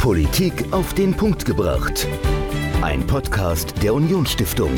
Politik auf den Punkt gebracht. Ein Podcast der Unionsstiftung.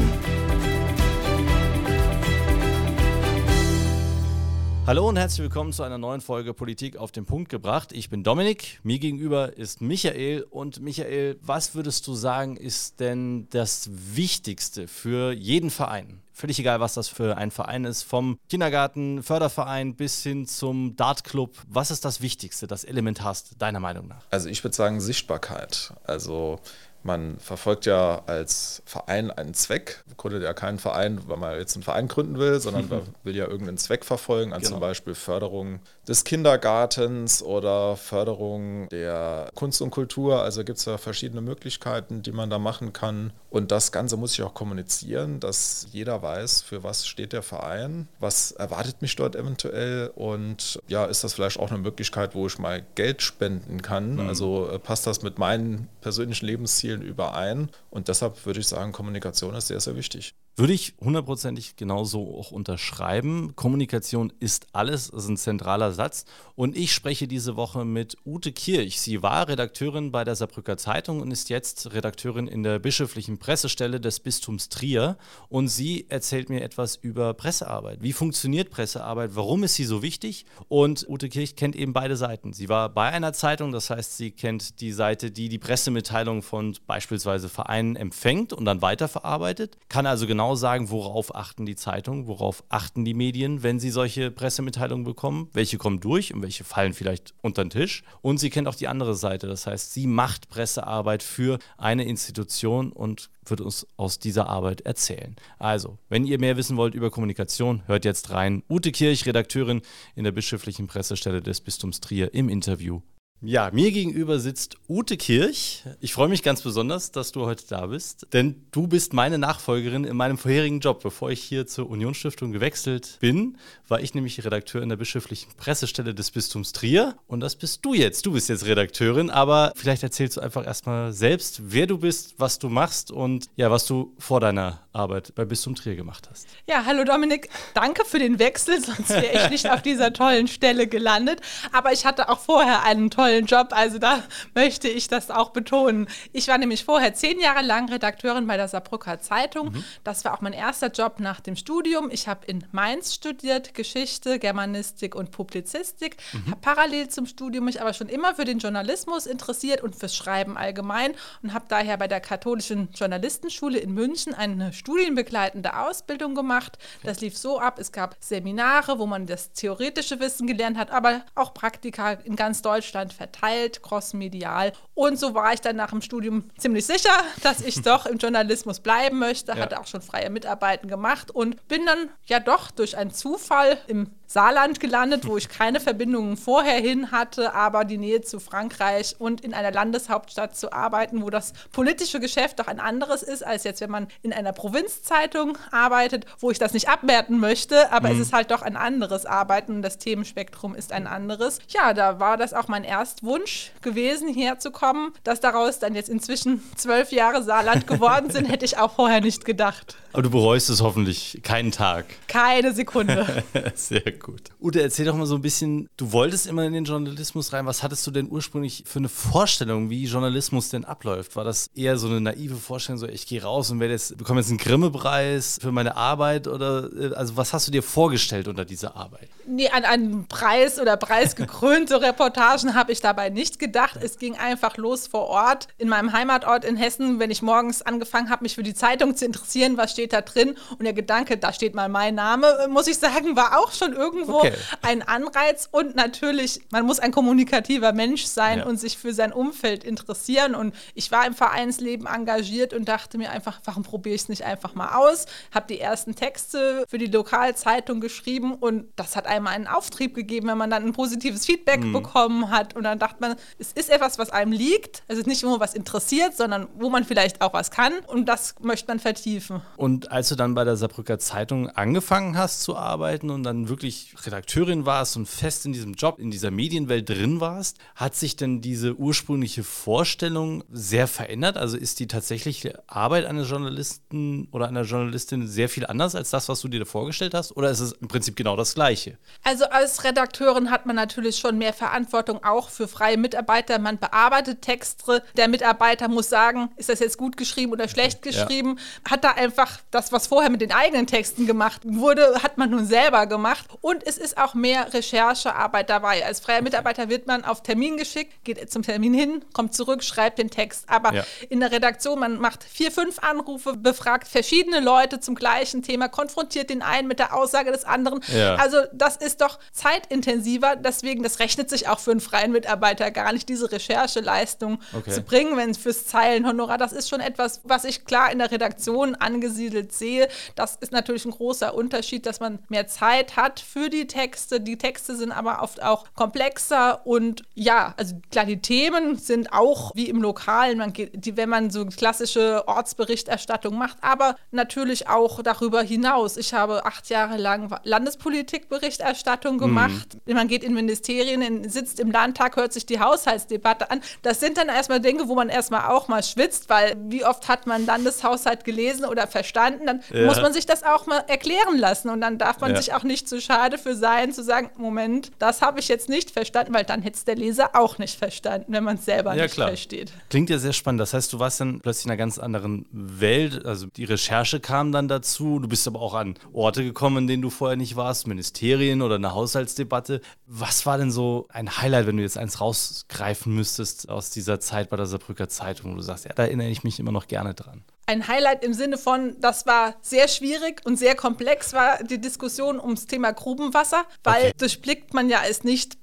Hallo und herzlich willkommen zu einer neuen Folge Politik auf den Punkt gebracht. Ich bin Dominik, mir gegenüber ist Michael. Und Michael, was würdest du sagen, ist denn das Wichtigste für jeden Verein? Völlig egal, was das für ein Verein ist, vom Kindergarten, Förderverein bis hin zum Dartclub. Was ist das Wichtigste, das Elementarste, deiner Meinung nach? Also ich würde sagen Sichtbarkeit. Also man verfolgt ja als Verein einen Zweck, gründet ja keinen Verein, weil man jetzt einen Verein gründen will, sondern man will ja irgendeinen Zweck verfolgen, also genau. zum Beispiel Förderung des Kindergartens oder Förderung der Kunst und Kultur. Also gibt es ja verschiedene Möglichkeiten, die man da machen kann. Und das Ganze muss ich auch kommunizieren, dass jeder weiß, für was steht der Verein, was erwartet mich dort eventuell und ja, ist das vielleicht auch eine Möglichkeit, wo ich mal Geld spenden kann. Mhm. Also äh, passt das mit meinen persönlichen Lebenszielen Zielen überein. Und deshalb würde ich sagen, Kommunikation ist sehr, sehr wichtig. Würde ich hundertprozentig genauso auch unterschreiben. Kommunikation ist alles, ist ein zentraler Satz. Und ich spreche diese Woche mit Ute Kirch. Sie war Redakteurin bei der Saarbrücker Zeitung und ist jetzt Redakteurin in der bischöflichen Pressestelle des Bistums Trier. Und sie erzählt mir etwas über Pressearbeit. Wie funktioniert Pressearbeit? Warum ist sie so wichtig? Und Ute Kirch kennt eben beide Seiten. Sie war bei einer Zeitung, das heißt, sie kennt die Seite, die die Pressemitteilung von beispielsweise Vereinen empfängt und dann weiterverarbeitet, kann also genau genau sagen, worauf achten die Zeitungen, worauf achten die Medien, wenn sie solche Pressemitteilungen bekommen, welche kommen durch und welche fallen vielleicht unter den Tisch. Und sie kennt auch die andere Seite, das heißt, sie macht Pressearbeit für eine Institution und wird uns aus dieser Arbeit erzählen. Also, wenn ihr mehr wissen wollt über Kommunikation, hört jetzt rein. Ute Kirch, Redakteurin in der bischöflichen Pressestelle des Bistums Trier im Interview ja, mir gegenüber sitzt Ute Kirch. Ich freue mich ganz besonders, dass du heute da bist, denn du bist meine Nachfolgerin in meinem vorherigen Job. Bevor ich hier zur Unionsstiftung gewechselt bin, war ich nämlich Redakteur in der bischöflichen Pressestelle des Bistums Trier und das bist du jetzt. Du bist jetzt Redakteurin, aber vielleicht erzählst du einfach erstmal selbst, wer du bist, was du machst und ja, was du vor deiner Arbeit bei Bistum Trier gemacht hast. Ja, hallo Dominik, danke für den Wechsel, sonst wäre ich nicht auf dieser tollen Stelle gelandet, aber ich hatte auch vorher einen tollen tollen Job. Also da möchte ich das auch betonen. Ich war nämlich vorher zehn Jahre lang Redakteurin bei der Saarbrücker Zeitung. Mhm. Das war auch mein erster Job nach dem Studium. Ich habe in Mainz studiert, Geschichte, Germanistik und Publizistik. Mhm. Habe parallel zum Studium mich aber schon immer für den Journalismus interessiert und fürs Schreiben allgemein und habe daher bei der katholischen Journalistenschule in München eine studienbegleitende Ausbildung gemacht. Das lief so ab, es gab Seminare, wo man das theoretische Wissen gelernt hat, aber auch Praktika in ganz Deutschland verteilt, crossmedial. Und so war ich dann nach dem Studium ziemlich sicher, dass ich doch im Journalismus bleiben möchte, ja. hatte auch schon freie Mitarbeiten gemacht und bin dann ja doch durch einen Zufall im Saarland gelandet, wo ich keine Verbindungen vorher hin hatte, aber die Nähe zu Frankreich und in einer Landeshauptstadt zu arbeiten, wo das politische Geschäft doch ein anderes ist, als jetzt, wenn man in einer Provinzzeitung arbeitet, wo ich das nicht abwerten möchte, aber mhm. es ist halt doch ein anderes Arbeiten und das Themenspektrum ist ein anderes. Ja, da war das auch mein erster Wunsch gewesen, herzukommen. Dass daraus dann jetzt inzwischen zwölf Jahre Saarland geworden sind, hätte ich auch vorher nicht gedacht. Aber du bereust es hoffentlich keinen Tag. Keine Sekunde. Sehr gut gut. Ute, erzähl doch mal so ein bisschen, du wolltest immer in den Journalismus rein. Was hattest du denn ursprünglich für eine Vorstellung, wie Journalismus denn abläuft? War das eher so eine naive Vorstellung, so ich gehe raus und werde jetzt, bekomme jetzt einen Grimme-Preis für meine Arbeit? Oder äh, also was hast du dir vorgestellt unter dieser Arbeit? Nee, an einen Preis oder preisgekrönte Reportagen habe ich dabei nicht gedacht. Es ging einfach los vor Ort, in meinem Heimatort in Hessen, wenn ich morgens angefangen habe, mich für die Zeitung zu interessieren, was steht da drin? Und der Gedanke, da steht mal mein Name, muss ich sagen, war auch schon irgendwie irgendwo okay. ein Anreiz und natürlich, man muss ein kommunikativer Mensch sein ja. und sich für sein Umfeld interessieren. Und ich war im Vereinsleben engagiert und dachte mir einfach, warum probiere ich es nicht einfach mal aus? Habe die ersten Texte für die Lokalzeitung geschrieben und das hat einem einen Auftrieb gegeben, wenn man dann ein positives Feedback mhm. bekommen hat. Und dann dachte man, es ist etwas, was einem liegt. Also nicht nur was interessiert, sondern wo man vielleicht auch was kann. Und das möchte man vertiefen. Und als du dann bei der Saarbrücker Zeitung angefangen hast zu arbeiten und dann wirklich Redakteurin warst und fest in diesem Job, in dieser Medienwelt drin warst, hat sich denn diese ursprüngliche Vorstellung sehr verändert? Also ist die tatsächliche Arbeit eines Journalisten oder einer Journalistin sehr viel anders als das, was du dir da vorgestellt hast? Oder ist es im Prinzip genau das Gleiche? Also als Redakteurin hat man natürlich schon mehr Verantwortung auch für freie Mitarbeiter. Man bearbeitet Texte. Der Mitarbeiter muss sagen, ist das jetzt gut geschrieben oder schlecht geschrieben. Ja. Hat da einfach das, was vorher mit den eigenen Texten gemacht wurde, hat man nun selber gemacht. Und es ist auch mehr Recherchearbeit dabei. Als freier Mitarbeiter wird man auf Termin geschickt, geht zum Termin hin, kommt zurück, schreibt den Text. Aber ja. in der Redaktion, man macht vier, fünf Anrufe, befragt verschiedene Leute zum gleichen Thema, konfrontiert den einen mit der Aussage des anderen. Ja. Also das ist doch zeitintensiver. Deswegen, das rechnet sich auch für einen freien Mitarbeiter gar nicht, diese Rechercheleistung okay. zu bringen, wenn es fürs Zeilenhonorar, das ist schon etwas, was ich klar in der Redaktion angesiedelt sehe. Das ist natürlich ein großer Unterschied, dass man mehr Zeit hat für die Texte. Die Texte sind aber oft auch komplexer und ja, also klar, die Themen sind auch wie im Lokalen, man geht, die, wenn man so klassische Ortsberichterstattung macht, aber natürlich auch darüber hinaus. Ich habe acht Jahre lang Landespolitikberichterstattung gemacht. Mhm. Man geht in Ministerien, in, sitzt im Landtag, hört sich die Haushaltsdebatte an. Das sind dann erstmal Dinge, wo man erstmal auch mal schwitzt, weil wie oft hat man Landeshaushalt gelesen oder verstanden? Dann ja. muss man sich das auch mal erklären lassen und dann darf man ja. sich auch nicht zu schade für sein, zu sagen, Moment, das habe ich jetzt nicht verstanden, weil dann hätte es der Leser auch nicht verstanden, wenn man es selber ja, nicht klar. versteht. Klingt ja sehr spannend. Das heißt, du warst dann plötzlich in einer ganz anderen Welt. Also die Recherche kam dann dazu. Du bist aber auch an Orte gekommen, in denen du vorher nicht warst, Ministerien oder eine Haushaltsdebatte. Was war denn so ein Highlight, wenn du jetzt eins rausgreifen müsstest aus dieser Zeit bei der Saarbrücker Zeitung, wo du sagst, ja, da erinnere ich mich immer noch gerne dran? Ein Highlight im Sinne von, das war sehr schwierig und sehr komplex, war die Diskussion ums Thema Grubenwasser, weil okay. durchblickt man ja als nicht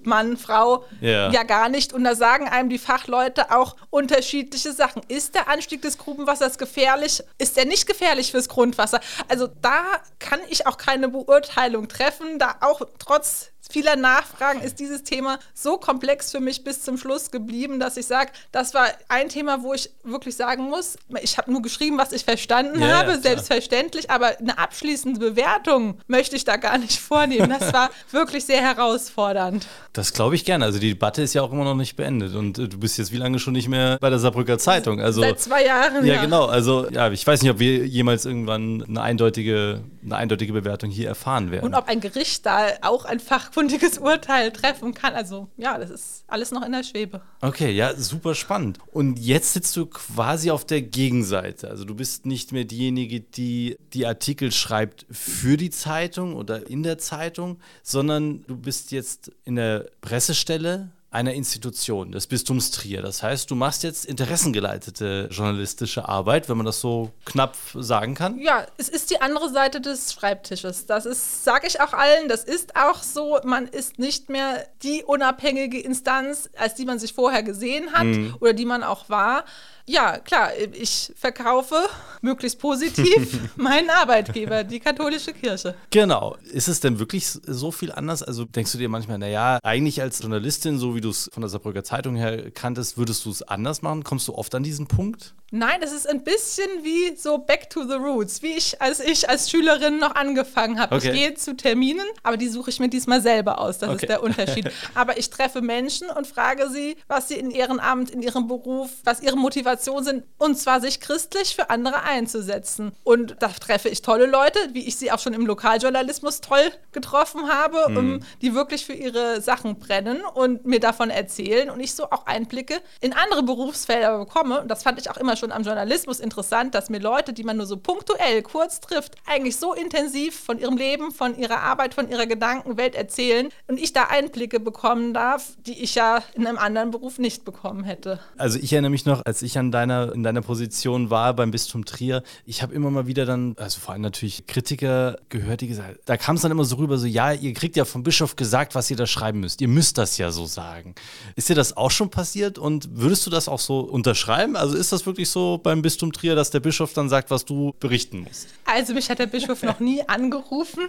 Bergbaufachmann, Frau yeah. ja gar nicht. Und da sagen einem die Fachleute auch unterschiedliche Sachen. Ist der Anstieg des Grubenwassers gefährlich? Ist er nicht gefährlich fürs Grundwasser? Also da kann ich auch keine Beurteilung treffen, da auch trotz vieler Nachfragen ist dieses Thema so komplex für mich bis zum Schluss geblieben, dass ich sage, das war ein Thema, wo ich wirklich sagen muss, ich habe nur geschrieben, was ich verstanden ja, habe, ja, selbstverständlich, aber eine abschließende Bewertung möchte ich da gar nicht vornehmen. Das war wirklich sehr herausfordernd. Das glaube ich gerne. Also die Debatte ist ja auch immer noch nicht beendet und äh, du bist jetzt wie lange schon nicht mehr bei der Saarbrücker Zeitung? Also, Seit zwei Jahren. Ja, ja, genau. Also ja, ich weiß nicht, ob wir jemals irgendwann eine eindeutige, eine eindeutige Bewertung hier erfahren werden. Und ob ein Gericht da auch ein fachkundiges Urteil treffen kann. Also ja, das ist alles noch in der Schwebe. Okay, ja, super spannend. Und jetzt sitzt du quasi auf der Gegenseite. Also du bist nicht mehr diejenige, die die Artikel schreibt für die Zeitung oder in der Zeitung, sondern du bist jetzt in der Pressestelle einer Institution, des Bistums Trier. Das heißt, du machst jetzt interessengeleitete journalistische Arbeit, wenn man das so knapp sagen kann. Ja, es ist die andere Seite des Schreibtisches. Das ist, sage ich auch allen, das ist auch so. Man ist nicht mehr die unabhängige Instanz, als die man sich vorher gesehen hat mhm. oder die man auch war. Ja, klar, ich verkaufe möglichst positiv meinen Arbeitgeber, die katholische Kirche. Genau. Ist es denn wirklich so viel anders? Also denkst du dir manchmal, naja, eigentlich als Journalistin, so wie du es von der Saarbrücker Zeitung her kanntest, würdest du es anders machen? Kommst du oft an diesen Punkt? Nein, es ist ein bisschen wie so Back to the Roots, wie ich, als ich als Schülerin noch angefangen habe. Okay. Ich gehe zu Terminen, aber die suche ich mir diesmal selber aus. Das okay. ist der Unterschied. aber ich treffe Menschen und frage sie, was sie in ihrem Amt, in ihrem Beruf, was ihre Motivation sind, und zwar sich christlich für andere einzusetzen. Und da treffe ich tolle Leute, wie ich sie auch schon im Lokaljournalismus toll getroffen habe, mhm. um, die wirklich für ihre Sachen brennen und mir davon erzählen und ich so auch Einblicke in andere Berufsfelder bekomme. Und das fand ich auch immer schon am Journalismus interessant, dass mir Leute, die man nur so punktuell kurz trifft, eigentlich so intensiv von ihrem Leben, von ihrer Arbeit, von ihrer Gedankenwelt erzählen und ich da Einblicke bekommen darf, die ich ja in einem anderen Beruf nicht bekommen hätte. Also ich erinnere mich noch, als ich an deiner, in deiner Position war beim Bistum Trier, ich habe immer mal wieder dann, also vor allem natürlich Kritiker gehört, die gesagt, da kam es dann immer so rüber, so ja, ihr kriegt ja vom Bischof gesagt, was ihr da schreiben müsst. Ihr müsst das ja so sagen. Ist dir das auch schon passiert und würdest du das auch so unterschreiben? Also ist das wirklich so beim Bistum Trier, dass der Bischof dann sagt, was du berichten musst? Also mich hat der Bischof noch nie angerufen.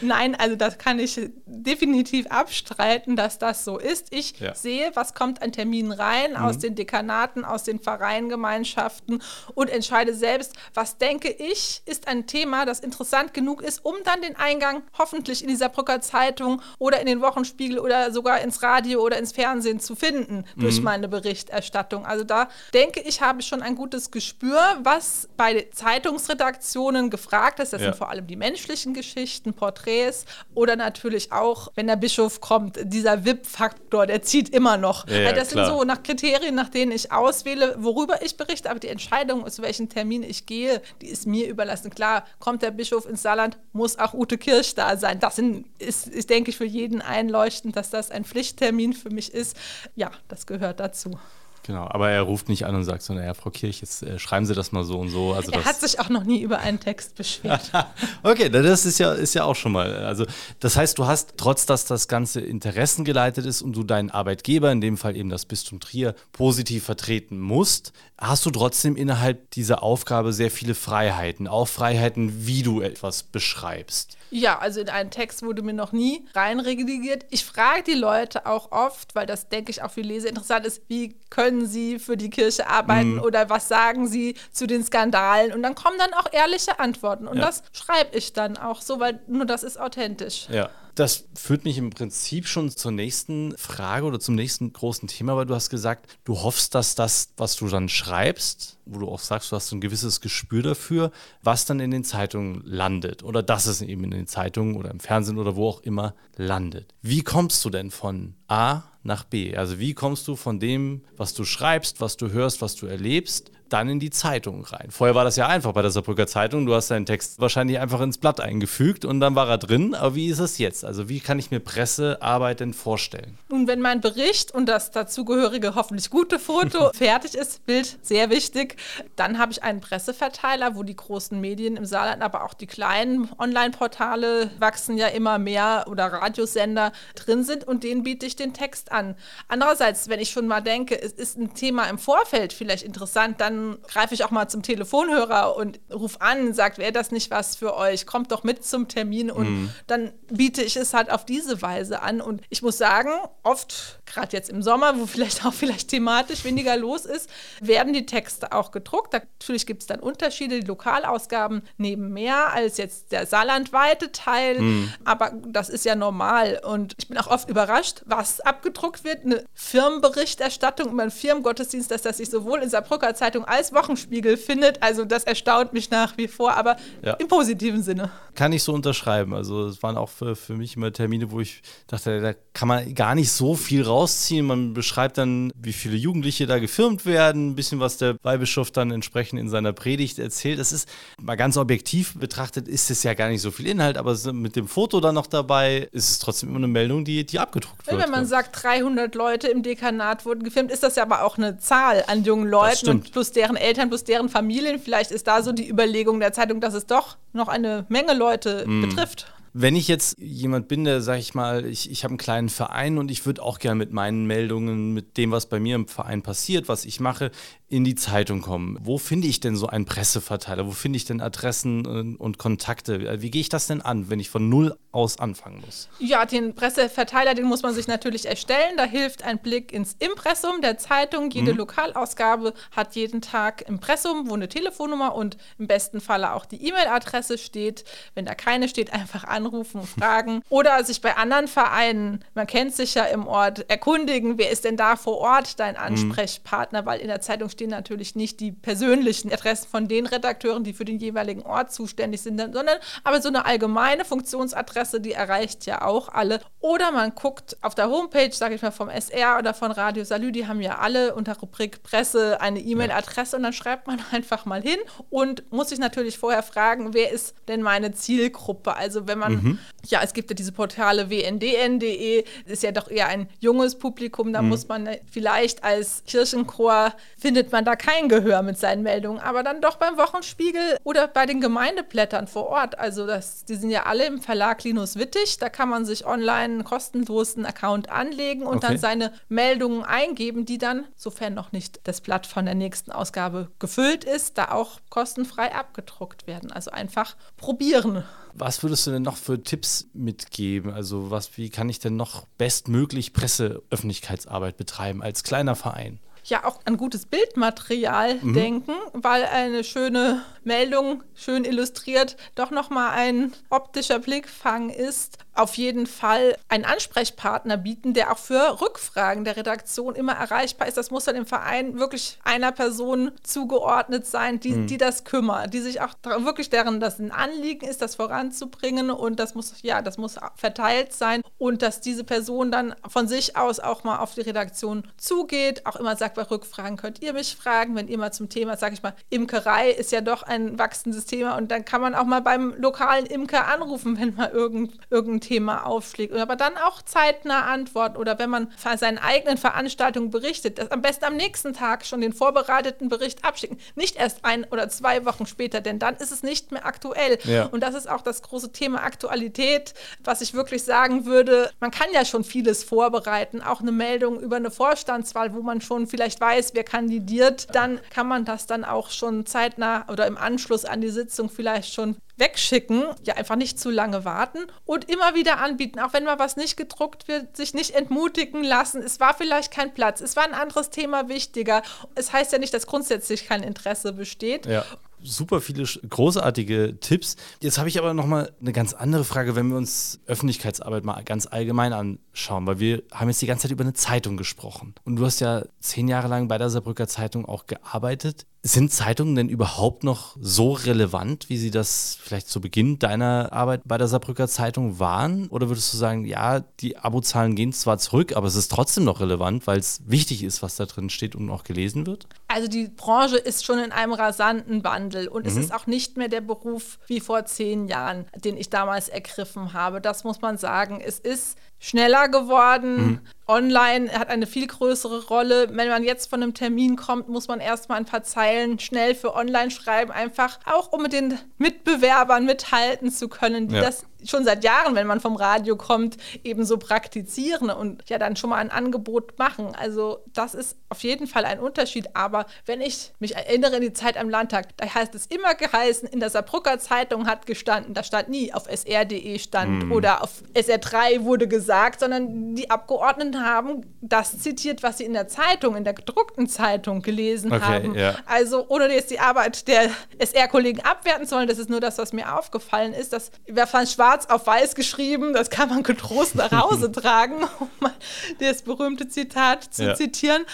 Nein, also das kann ich definitiv abstreiten, dass das so ist. Ich ja. sehe, was kommt an Terminen rein mhm. aus den Dekanaten, aus den Vereingemeinschaften und entscheide selbst, was denke ich, ist ein Thema, das interessant genug ist, um dann den Eingang hoffentlich in die Saarbrücker Zeitung oder in den Wochenspiegel oder sogar ins Radio oder ins ins Fernsehen zu finden durch mhm. meine Berichterstattung. Also da denke ich, habe ich schon ein gutes Gespür, was bei Zeitungsredaktionen gefragt ist. Das ja. sind vor allem die menschlichen Geschichten, Porträts oder natürlich auch, wenn der Bischof kommt, dieser VIP-Faktor, der zieht immer noch. Ja, ja, das klar. sind so nach Kriterien, nach denen ich auswähle, worüber ich berichte, aber die Entscheidung, zu welchem Termin ich gehe, die ist mir überlassen. Klar, kommt der Bischof ins Saarland, muss auch Ute Kirch da sein. Das sind, ist, ist, denke ich, für jeden einleuchtend, dass das ein Pflichttermin für mich ist. Ja, das gehört dazu. Genau, aber er ruft nicht an und sagt so, naja, Frau Kirch, jetzt äh, schreiben Sie das mal so und so. Also er hat sich auch noch nie über einen Text beschwert. okay, das ist ja, ist ja auch schon mal. Also das heißt, du hast, trotz dass das Ganze interessengeleitet ist und du deinen Arbeitgeber, in dem Fall eben das Bistum Trier, positiv vertreten musst, hast du trotzdem innerhalb dieser Aufgabe sehr viele Freiheiten, auch Freiheiten, wie du etwas beschreibst. Ja, also in einen Text wurde mir noch nie reinredigiert. Ich frage die Leute auch oft, weil das, denke ich, auch für Leser interessant ist, wie können sie für die Kirche arbeiten mhm. oder was sagen sie zu den Skandalen? Und dann kommen dann auch ehrliche Antworten. Und ja. das schreibe ich dann auch so, weil nur das ist authentisch. Ja. Das führt mich im Prinzip schon zur nächsten Frage oder zum nächsten großen Thema, weil du hast gesagt, du hoffst, dass das, was du dann schreibst, wo du auch sagst, du hast ein gewisses Gespür dafür, was dann in den Zeitungen landet oder dass es eben in den Zeitungen oder im Fernsehen oder wo auch immer landet. Wie kommst du denn von A nach B? Also wie kommst du von dem, was du schreibst, was du hörst, was du erlebst, dann in die Zeitung rein. Vorher war das ja einfach bei der Saarbrücker Zeitung. Du hast deinen Text wahrscheinlich einfach ins Blatt eingefügt und dann war er drin. Aber wie ist es jetzt? Also wie kann ich mir Pressearbeit denn vorstellen? Nun, wenn mein Bericht und das dazugehörige hoffentlich gute Foto fertig ist, Bild sehr wichtig, dann habe ich einen Presseverteiler, wo die großen Medien im Saarland, aber auch die kleinen Online-Portale wachsen ja immer mehr oder Radiosender drin sind und denen biete ich den Text an. Andererseits, wenn ich schon mal denke, es ist ein Thema im Vorfeld vielleicht interessant, dann greife ich auch mal zum Telefonhörer und rufe an sage, wäre das nicht was für euch? Kommt doch mit zum Termin und mhm. dann biete ich es halt auf diese Weise an. Und ich muss sagen, oft, gerade jetzt im Sommer, wo vielleicht auch vielleicht thematisch weniger los ist, werden die Texte auch gedruckt. Natürlich gibt es dann Unterschiede. Die Lokalausgaben nehmen mehr als jetzt der saarlandweite Teil, mhm. aber das ist ja normal. Und ich bin auch oft überrascht, was abgedruckt wird. Eine Firmenberichterstattung über einen Firmengottesdienst, dass das sich sowohl in Saarbrücker Zeitung als Wochenspiegel findet. Also das erstaunt mich nach wie vor, aber ja. im positiven Sinne. Kann ich so unterschreiben. Also es waren auch für, für mich immer Termine, wo ich dachte, da kann man gar nicht so viel rausziehen. Man beschreibt dann, wie viele Jugendliche da gefilmt werden, ein bisschen, was der Weihbischof dann entsprechend in seiner Predigt erzählt. Das ist mal ganz objektiv betrachtet, ist es ja gar nicht so viel Inhalt, aber mit dem Foto dann noch dabei ist es trotzdem immer eine Meldung, die, die abgedruckt wird. Wenn man sagt, 300 Leute im Dekanat wurden gefilmt, ist das ja aber auch eine Zahl an jungen Leuten und plus deren Eltern, plus deren Familien. Vielleicht ist da so die Überlegung der Zeitung, dass es doch noch eine Menge Leute mm. betrifft. Wenn ich jetzt jemand bin, der, sag ich mal, ich, ich habe einen kleinen Verein und ich würde auch gerne mit meinen Meldungen, mit dem, was bei mir im Verein passiert, was ich mache, in die Zeitung kommen. Wo finde ich denn so einen Presseverteiler? Wo finde ich denn Adressen und, und Kontakte? Wie gehe ich das denn an, wenn ich von null aus anfangen muss? Ja, den Presseverteiler, den muss man sich natürlich erstellen. Da hilft ein Blick ins Impressum der Zeitung. Jede mhm. Lokalausgabe hat jeden Tag Impressum, wo eine Telefonnummer und im besten Falle auch die E-Mail-Adresse steht. Wenn da keine steht, einfach anrufen, fragen. Oder sich bei anderen Vereinen, man kennt sich ja im Ort, erkundigen, wer ist denn da vor Ort dein mhm. Ansprechpartner, mhm. weil in der Zeitung stehen natürlich nicht die persönlichen Adressen von den Redakteuren, die für den jeweiligen Ort zuständig sind, sondern aber so eine allgemeine Funktionsadresse, die erreicht ja auch alle. Oder man guckt auf der Homepage, sage ich mal, vom SR oder von Radio Salü, die haben ja alle unter Rubrik Presse eine E-Mail-Adresse und dann schreibt man einfach mal hin und muss sich natürlich vorher fragen, wer ist denn meine Zielgruppe? Also wenn man, mhm. ja, es gibt ja diese Portale wndn.de, ist ja doch eher ein junges Publikum, da mhm. muss man vielleicht als Kirchenchor, findet man da kein Gehör mit seinen Meldungen, aber dann doch beim Wochenspiegel oder bei den Gemeindeblättern vor Ort. Also das, die sind ja alle im Verlag Linus Wittig. Da kann man sich online einen Account anlegen und okay. dann seine Meldungen eingeben, die dann, sofern noch nicht das Blatt von der nächsten Ausgabe gefüllt ist, da auch kostenfrei abgedruckt werden. Also einfach probieren. Was würdest du denn noch für Tipps mitgeben? Also was, wie kann ich denn noch bestmöglich Presseöffentlichkeitsarbeit betreiben als kleiner Verein? ja auch an gutes Bildmaterial mhm. denken, weil eine schöne Meldung, schön illustriert, doch nochmal ein optischer Blickfang ist. Auf jeden Fall einen Ansprechpartner bieten, der auch für Rückfragen der Redaktion immer erreichbar ist. Das muss dann im Verein wirklich einer Person zugeordnet sein, die, mhm. die das kümmert, die sich auch wirklich deren, dass ein Anliegen ist, das voranzubringen und das muss, ja, das muss verteilt sein und dass diese Person dann von sich aus auch mal auf die Redaktion zugeht, auch immer sagt, bei Rückfragen könnt ihr mich fragen, wenn ihr mal zum Thema, sag ich mal, Imkerei ist ja doch ein wachsendes Thema und dann kann man auch mal beim lokalen Imker anrufen, wenn mal irgend, Thema aufschlägt. Aber dann auch zeitnah antworten oder wenn man von seinen eigenen Veranstaltungen berichtet, das am besten am nächsten Tag schon den vorbereiteten Bericht abschicken. Nicht erst ein oder zwei Wochen später, denn dann ist es nicht mehr aktuell. Ja. Und das ist auch das große Thema Aktualität, was ich wirklich sagen würde, man kann ja schon vieles vorbereiten, auch eine Meldung über eine Vorstandswahl, wo man schon vielleicht weiß, wer kandidiert, dann kann man das dann auch schon zeitnah oder im Anschluss an die Sitzung vielleicht schon wegschicken, ja einfach nicht zu lange warten und immer wieder anbieten, auch wenn mal was nicht gedruckt wird, sich nicht entmutigen lassen. Es war vielleicht kein Platz, es war ein anderes Thema wichtiger. Es heißt ja nicht, dass grundsätzlich kein Interesse besteht. Ja super viele großartige Tipps. Jetzt habe ich aber noch mal eine ganz andere Frage, wenn wir uns Öffentlichkeitsarbeit mal ganz allgemein anschauen, weil wir haben jetzt die ganze Zeit über eine Zeitung gesprochen. Und du hast ja zehn Jahre lang bei der Saarbrücker Zeitung auch gearbeitet. Sind Zeitungen denn überhaupt noch so relevant, wie sie das vielleicht zu Beginn deiner Arbeit bei der Saarbrücker Zeitung waren? Oder würdest du sagen, ja, die Abozahlen gehen zwar zurück, aber es ist trotzdem noch relevant, weil es wichtig ist, was da drin steht und auch gelesen wird? Also die Branche ist schon in einem rasanten Wandel und mhm. es ist auch nicht mehr der Beruf wie vor zehn Jahren, den ich damals ergriffen habe. Das muss man sagen. Es ist schneller geworden. Mhm. Online hat eine viel größere Rolle. Wenn man jetzt von einem Termin kommt, muss man erstmal ein paar Zeilen schnell für online schreiben, einfach auch um mit den Mitbewerbern mithalten zu können, die ja. das schon seit Jahren, wenn man vom Radio kommt, eben so praktizieren und ja dann schon mal ein Angebot machen. Also das ist auf jeden Fall ein Unterschied. Aber wenn ich mich erinnere in die Zeit am Landtag, da heißt es immer geheißen, in der Saarbrücker Zeitung hat gestanden, da stand nie auf sr.de stand mhm. oder auf SR3 wurde gesagt, sondern die Abgeordneten haben das zitiert, was sie in der Zeitung, in der gedruckten Zeitung gelesen okay, haben. Ja. Also ohne jetzt die Arbeit der SR-Kollegen abwerten zu wollen, das ist nur das, was mir aufgefallen ist. Das wäre von schwarz auf weiß geschrieben, das kann man getrost nach Hause tragen, um mal das berühmte Zitat zu ja. zitieren.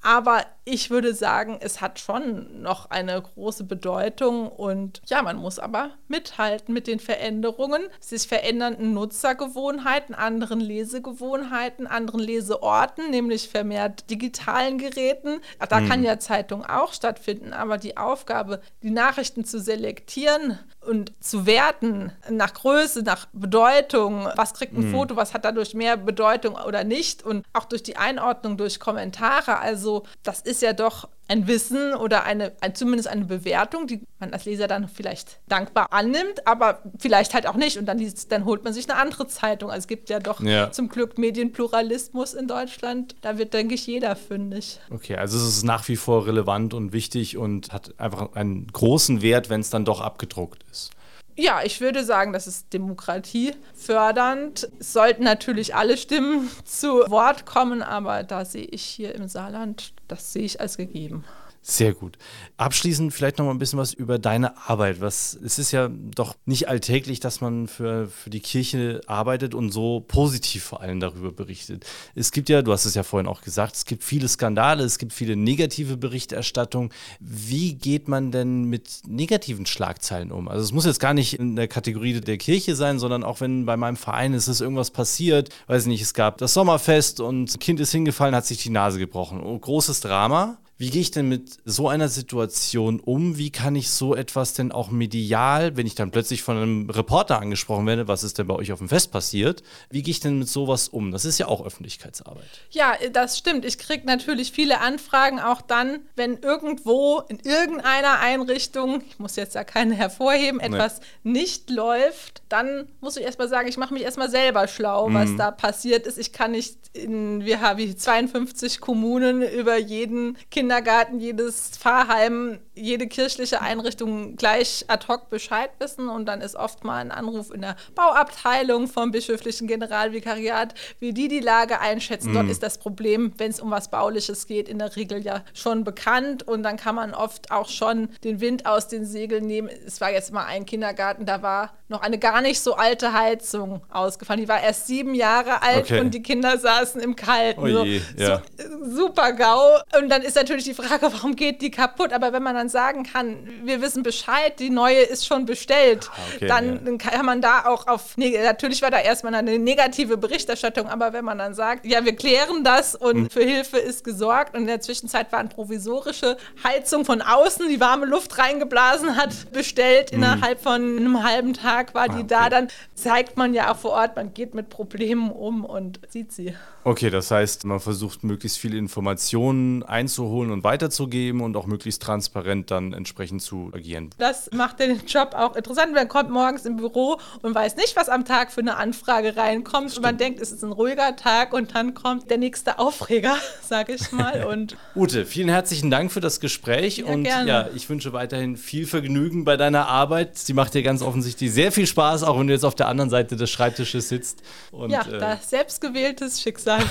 Aber ich würde sagen, es hat schon noch eine große Bedeutung und ja, man muss aber mithalten mit den Veränderungen, sich verändernden Nutzergewohnheiten, anderen Lesegewohnheiten, anderen Leseorten, nämlich vermehrt digitalen Geräten. Da mhm. kann ja Zeitung auch stattfinden, aber die Aufgabe, die Nachrichten zu selektieren und zu werten nach Größe, nach Bedeutung, was kriegt ein mhm. Foto, was hat dadurch mehr Bedeutung oder nicht und auch durch die Einordnung durch Kommentare, also das ist ja doch ein Wissen oder eine, ein, zumindest eine Bewertung, die man als Leser dann vielleicht dankbar annimmt, aber vielleicht halt auch nicht. Und dann, dann holt man sich eine andere Zeitung. Also es gibt ja doch ja. zum Glück Medienpluralismus in Deutschland. Da wird, denke ich, jeder fündig. Okay, also es ist nach wie vor relevant und wichtig und hat einfach einen großen Wert, wenn es dann doch abgedruckt ist. Ja, ich würde sagen, das ist demokratiefördernd. Es sollten natürlich alle Stimmen zu Wort kommen, aber da sehe ich hier im Saarland, das sehe ich als gegeben. Sehr gut. Abschließend vielleicht noch mal ein bisschen was über deine Arbeit. Was, es ist ja doch nicht alltäglich, dass man für, für die Kirche arbeitet und so positiv vor allem darüber berichtet. Es gibt ja, du hast es ja vorhin auch gesagt, es gibt viele Skandale, es gibt viele negative Berichterstattung. Wie geht man denn mit negativen Schlagzeilen um? Also es muss jetzt gar nicht in der Kategorie der Kirche sein, sondern auch wenn bei meinem Verein ist es irgendwas passiert, weiß nicht, es gab das Sommerfest und ein Kind ist hingefallen, hat sich die Nase gebrochen. Oh, großes Drama. Wie gehe ich denn mit so einer Situation um? Wie kann ich so etwas denn auch medial, wenn ich dann plötzlich von einem Reporter angesprochen werde, was ist denn bei euch auf dem Fest passiert? Wie gehe ich denn mit sowas um? Das ist ja auch Öffentlichkeitsarbeit. Ja, das stimmt. Ich kriege natürlich viele Anfragen, auch dann, wenn irgendwo in irgendeiner Einrichtung, ich muss jetzt ja keine hervorheben, etwas nee. nicht läuft, dann muss ich erstmal sagen, ich mache mich erstmal selber schlau, mhm. was da passiert ist. Ich kann nicht in, wir haben 52 Kommunen über jeden Kinder Kindergarten, jedes Pfarrheim, jede kirchliche Einrichtung gleich ad hoc Bescheid wissen und dann ist oft mal ein Anruf in der Bauabteilung vom bischöflichen Generalvikariat, wie die die Lage einschätzen. Mhm. Dort ist das Problem, wenn es um was Bauliches geht, in der Regel ja schon bekannt und dann kann man oft auch schon den Wind aus den Segeln nehmen. Es war jetzt mal ein Kindergarten, da war noch eine gar nicht so alte Heizung ausgefallen. Die war erst sieben Jahre alt okay. und die Kinder saßen im Kalten. Oh je, so, ja. so, super GAU. Und dann ist natürlich die Frage, warum geht die kaputt? Aber wenn man dann sagen kann, wir wissen Bescheid, die neue ist schon bestellt, ah, okay, dann, ja. kann man da auch auf, natürlich war da erstmal eine negative Berichterstattung, aber wenn man dann sagt, ja, wir klären das und hm. für Hilfe ist gesorgt und in der Zwischenzeit waren provisorische Heizung von außen, die warme Luft reingeblasen hat, bestellt hm. innerhalb von einem halben Tag Tag war ah, die okay. da, dann zeigt man ja auch vor Ort, man geht mit Problemen um und sieht sie. Okay, das heißt, man versucht möglichst viele Informationen einzuholen und weiterzugeben und auch möglichst transparent dann entsprechend zu agieren. Das macht den Job auch interessant. Man kommt morgens im Büro und weiß nicht, was am Tag für eine Anfrage reinkommt. Stimmt. Und man denkt, es ist ein ruhiger Tag und dann kommt der nächste Aufreger, sage ich mal. Und Ute, vielen herzlichen Dank für das Gespräch ja, und gerne. ja, ich wünsche weiterhin viel Vergnügen bei deiner Arbeit. Sie macht dir ganz offensichtlich sehr viel Spaß, auch wenn du jetzt auf der anderen Seite des Schreibtisches sitzt. Und, ja, äh, das selbstgewähltes Schicksal.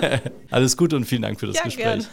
Alles Gute und vielen Dank für das ja, Gespräch. Gern.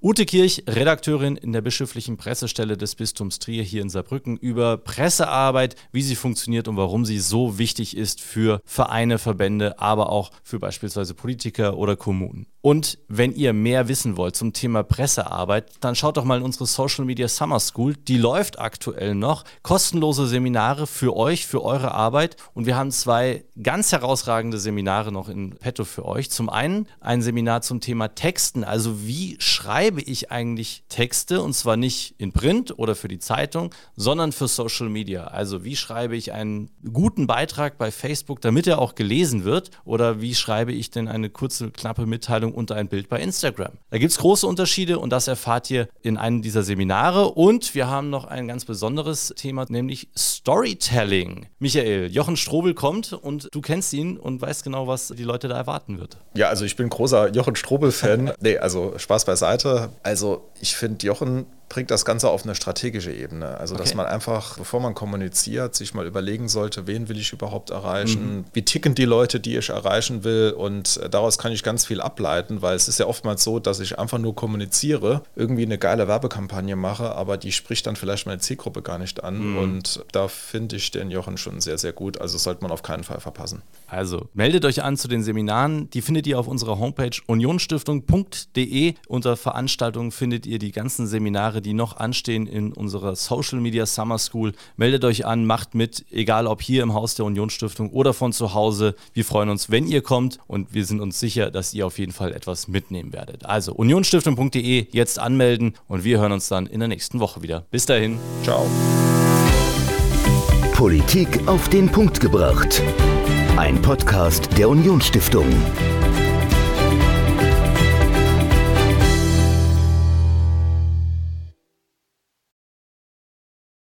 Ute Kirch, Redakteurin in der bischöflichen Pressestelle des Bistums Trier hier in Saarbrücken über Pressearbeit, wie sie funktioniert und warum sie so wichtig ist für Vereine, Verbände, aber auch für beispielsweise Politiker oder Kommunen. Und wenn ihr mehr wissen wollt zum Thema Pressearbeit, dann schaut doch mal in unsere Social Media Summer School. Die läuft aktuell noch. Kostenlose Seminare für euch, für eure Arbeit. Und wir haben zwei ganz herausragende Seminare noch in petto für euch. Zum einen ein Seminar zum Thema Texten, also wie schreibe ich eigentlich Texte und zwar nicht in Print oder für die Zeitung, sondern für Social Media. Also wie schreibe ich einen guten Beitrag bei Facebook, damit er auch gelesen wird oder wie schreibe ich denn eine kurze, knappe Mitteilung unter ein Bild bei Instagram. Da gibt es große Unterschiede und das erfahrt ihr in einem dieser Seminare und wir haben noch ein ganz besonderes Thema, nämlich Storytelling. Michael, Jochen Strobel kommt und du kennst ihn und weißt genau, was die Leute da erwarten wird. Ja, also ich bin großer Jochen Strobel-Fan. nee, also Spaß beiseite also ich finde, Jochen bringt das Ganze auf eine strategische Ebene. Also, okay. dass man einfach, bevor man kommuniziert, sich mal überlegen sollte, wen will ich überhaupt erreichen, mhm. wie ticken die Leute, die ich erreichen will. Und äh, daraus kann ich ganz viel ableiten, weil es ist ja oftmals so, dass ich einfach nur kommuniziere, irgendwie eine geile Werbekampagne mache, aber die spricht dann vielleicht meine Zielgruppe gar nicht an. Mhm. Und da finde ich den Jochen schon sehr, sehr gut. Also sollte man auf keinen Fall verpassen. Also meldet euch an zu den Seminaren. Die findet ihr auf unserer Homepage unionstiftung.de. Unter Veranstaltungen findet ihr die ganzen Seminare Seminare, die noch anstehen in unserer Social Media Summer School. Meldet euch an, macht mit, egal ob hier im Haus der Unionsstiftung oder von zu Hause. Wir freuen uns, wenn ihr kommt und wir sind uns sicher, dass ihr auf jeden Fall etwas mitnehmen werdet. Also unionstiftung.de jetzt anmelden und wir hören uns dann in der nächsten Woche wieder. Bis dahin. Ciao. Politik auf den Punkt gebracht. Ein Podcast der Unionsstiftung.